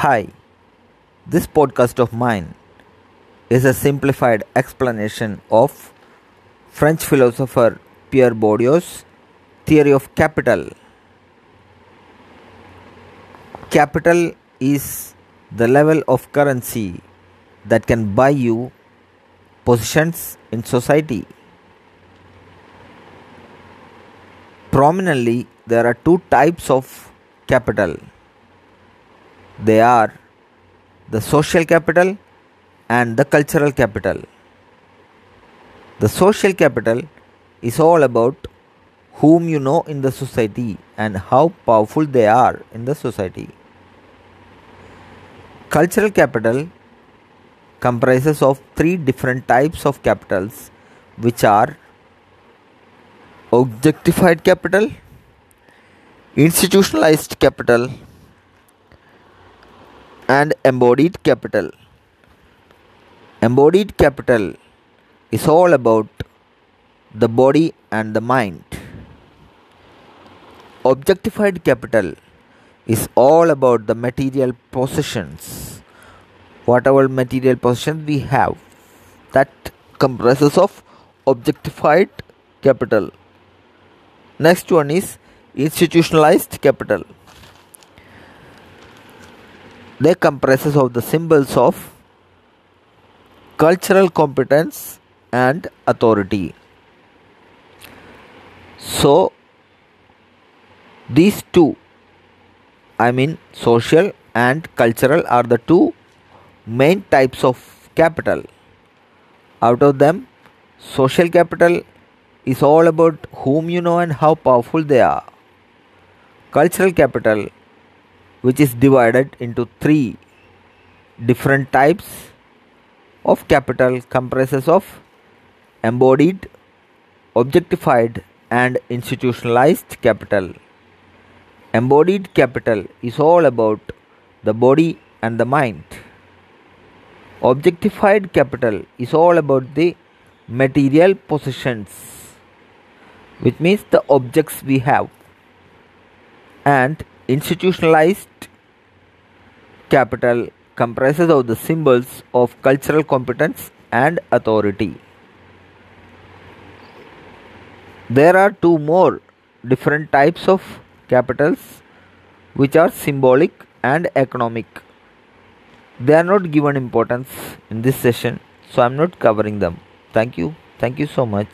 Hi, this podcast of mine is a simplified explanation of French philosopher Pierre Bourdieu's theory of capital. Capital is the level of currency that can buy you positions in society. Prominently, there are two types of capital they are the social capital and the cultural capital. The social capital is all about whom you know in the society and how powerful they are in the society. Cultural capital comprises of three different types of capitals which are objectified capital, institutionalized capital and embodied capital. Embodied capital is all about the body and the mind. Objectified capital is all about the material possessions. Whatever material possessions we have, that comprises of objectified capital. Next one is institutionalized capital they comprises of the symbols of cultural competence and authority. So these two i mean social and cultural are the two main types of capital. Out of them social capital is all about whom you know and how powerful they are. Cultural capital which is divided into three different types of capital comprises of embodied objectified and institutionalized capital. Embodied capital is all about the body and the mind. Objectified capital is all about the material possessions which means the objects we have and institutionalized capital comprises of the symbols of cultural competence and authority. There are two more different types of capitals which are symbolic and economic. They are not given importance in this session, so I am not covering them. Thank you. Thank you so much.